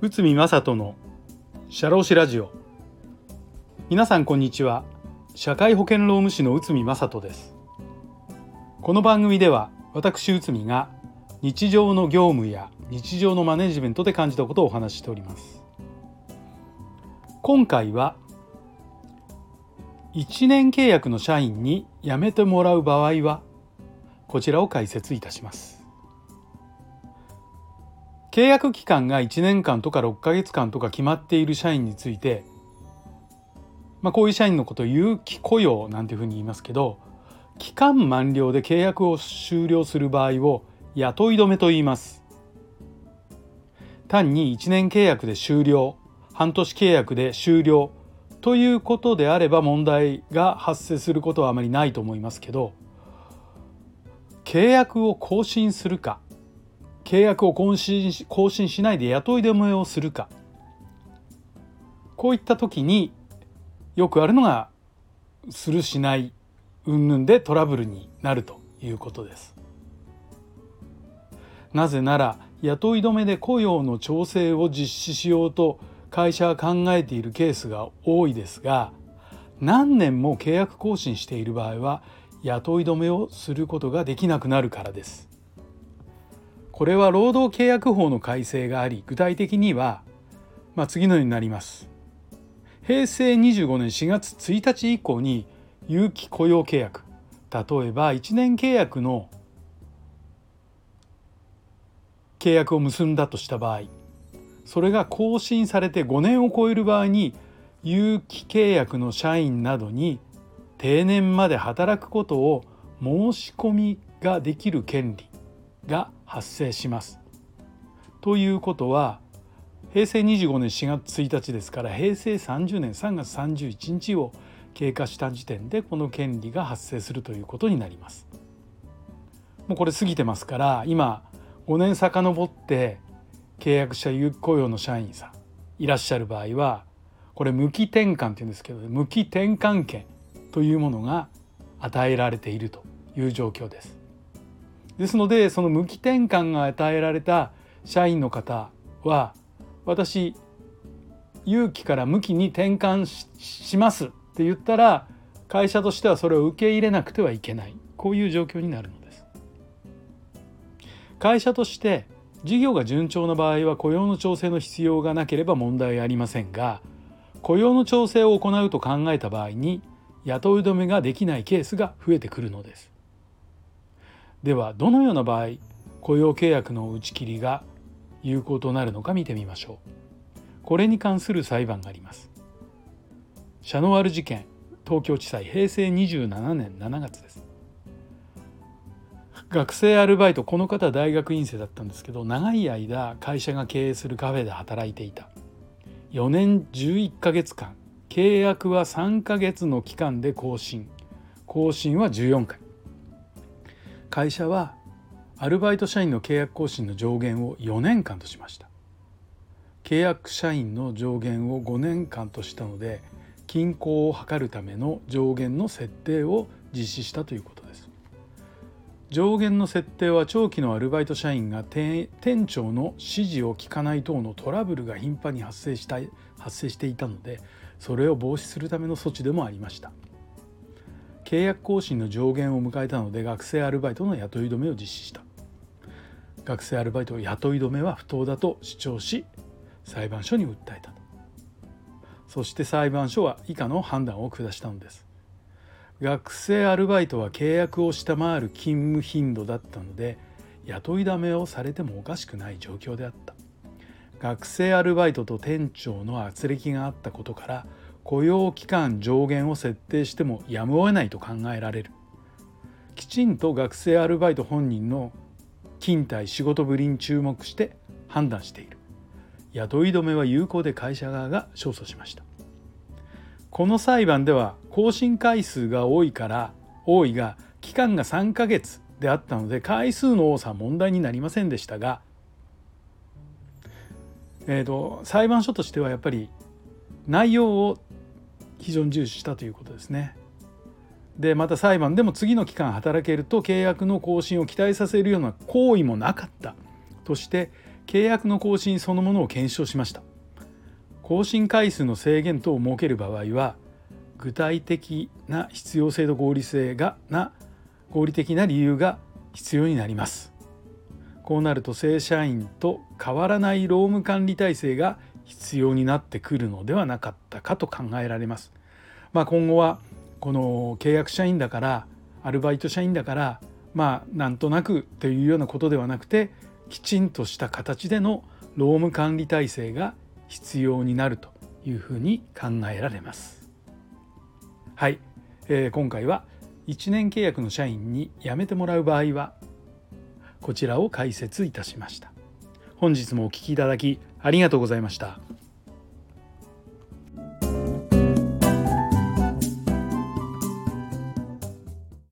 内海正人の社労士ラジオ。皆さんこんにちは。社会保険労務士の内海正人です。この番組では私内海が日常の業務や日常のマネジメントで感じたことをお話ししております。今回は1年契約の社員に辞めてもらう場合はこちらを解説いたします。契約期間が1年間とか6ヶ月間とか決まっている社員についてまあ、こういう社員のことを有期雇用なんていうふうに言いますけど期間満了で契約を終了する場合を雇い止めと言います。単に1年契約で終了半年契約で終了ということであれば問題が発生することはあまりないと思いますけど契約を更新するか契約を更新更新しないで雇い止めをするかこういった時によくあるのがするしない云々でトラブルになるということです。なぜなら雇い止めで雇用の調整を実施しようと会社は考えているケースが多いですが何年も契約更新している場合は雇い止めをすることができなくなるからです。これは労働契約法の改正があり具体的には、まあ、次のようになります。平成25年4月1日以降に有期雇用契約例えば1年契約の契約を結んだとした場合それが更新されて5年を超える場合に有期契約の社員などに定年まで働くことを申し込みができる権利が発生します。ということは平成25年4月1日ですから平成30年3月31日を経過した時点でこの権利が発生するということになります。もうこれ過ぎてますから今5年遡って契約した有期雇用の社員さんいらっしゃる場合はこれ無期転換っていうんですけど無期転換権というものが与えられているという状況です。ですのでその無期転換が与えられた社員の方は私有期から無期に転換しますって言ったら会社としてはそれを受け入れなくてはいけないこういう状況になるのです。会社として事業が順調な場合は雇用の調整の必要がなければ問題ありませんが雇用の調整を行うと考えた場合に雇い止めができないケースが増えてくるのです。ではどのような場合雇用契約の打ち切りが有効となるのか見てみましょう。これに関する裁判があります。シャノワール事件東京地裁平成27年7月です。学生アルバイトこの方大学院生だったんですけど長い間会社が経営するカフェで働いていた。4年11ヶ月間契約は3ヶ月の期間で更新。更新は14回。会社はアルバイト社員の契約更新の上限を4年間としました。契約社員の上限を5年間としたので均衡を図るための上限の設定を実施したということです。上限の設定は長期のアルバイト社員が店長の指示を聞かない等のトラブルが頻繁に発生した発生していたのでそれを防止するための措置でもありました。契約更新の上限を迎えたので学生アルバイトの雇い止めを実施した。学生アルバイト雇い止めは不当だと主張し裁判所に訴えたそして裁判所は以下の判断を下したのです。学生アルバイトは契約を下回る勤務頻度だったので雇いだめをされてもおかしくない状況であった。学生アルバイトと店長の圧力があったことから雇用期間上限を設定してもやむを得ないと考えられる。きちんと学生アルバイト本人の勤怠仕事ぶりに注目して判断している。雇い止めは有効で会社側が勝訴しました。この裁判では更新回数が多いから多いが期間が3ヶ月であったので回数の多さは問題になりませんでしたが、えーと、裁判所としてはやっぱり内容を非常に重視したということですね。でまた裁判でも次の期間働けると契約の更新を期待させるような行為もなかったとして契約の更新そのものを検証しました更新回数の制限等を設ける場合は具体的な必要性と合理性がな合理的な理由が必要になりますこうなると正社員と変わらない労務管理体制が必要になってくるのではなかったかと考えられます。まあ、今後はこの契約社員だからアルバイト社員だからまあなんとなくというようなことではなくてきちんとした形での労務管理体制が必要になるというふうに考えられます。はい、えー、今回は1年契約の社員に辞めてもらう場合はこちらを解説いたしました。本日もお聴きいただきありがとうございました。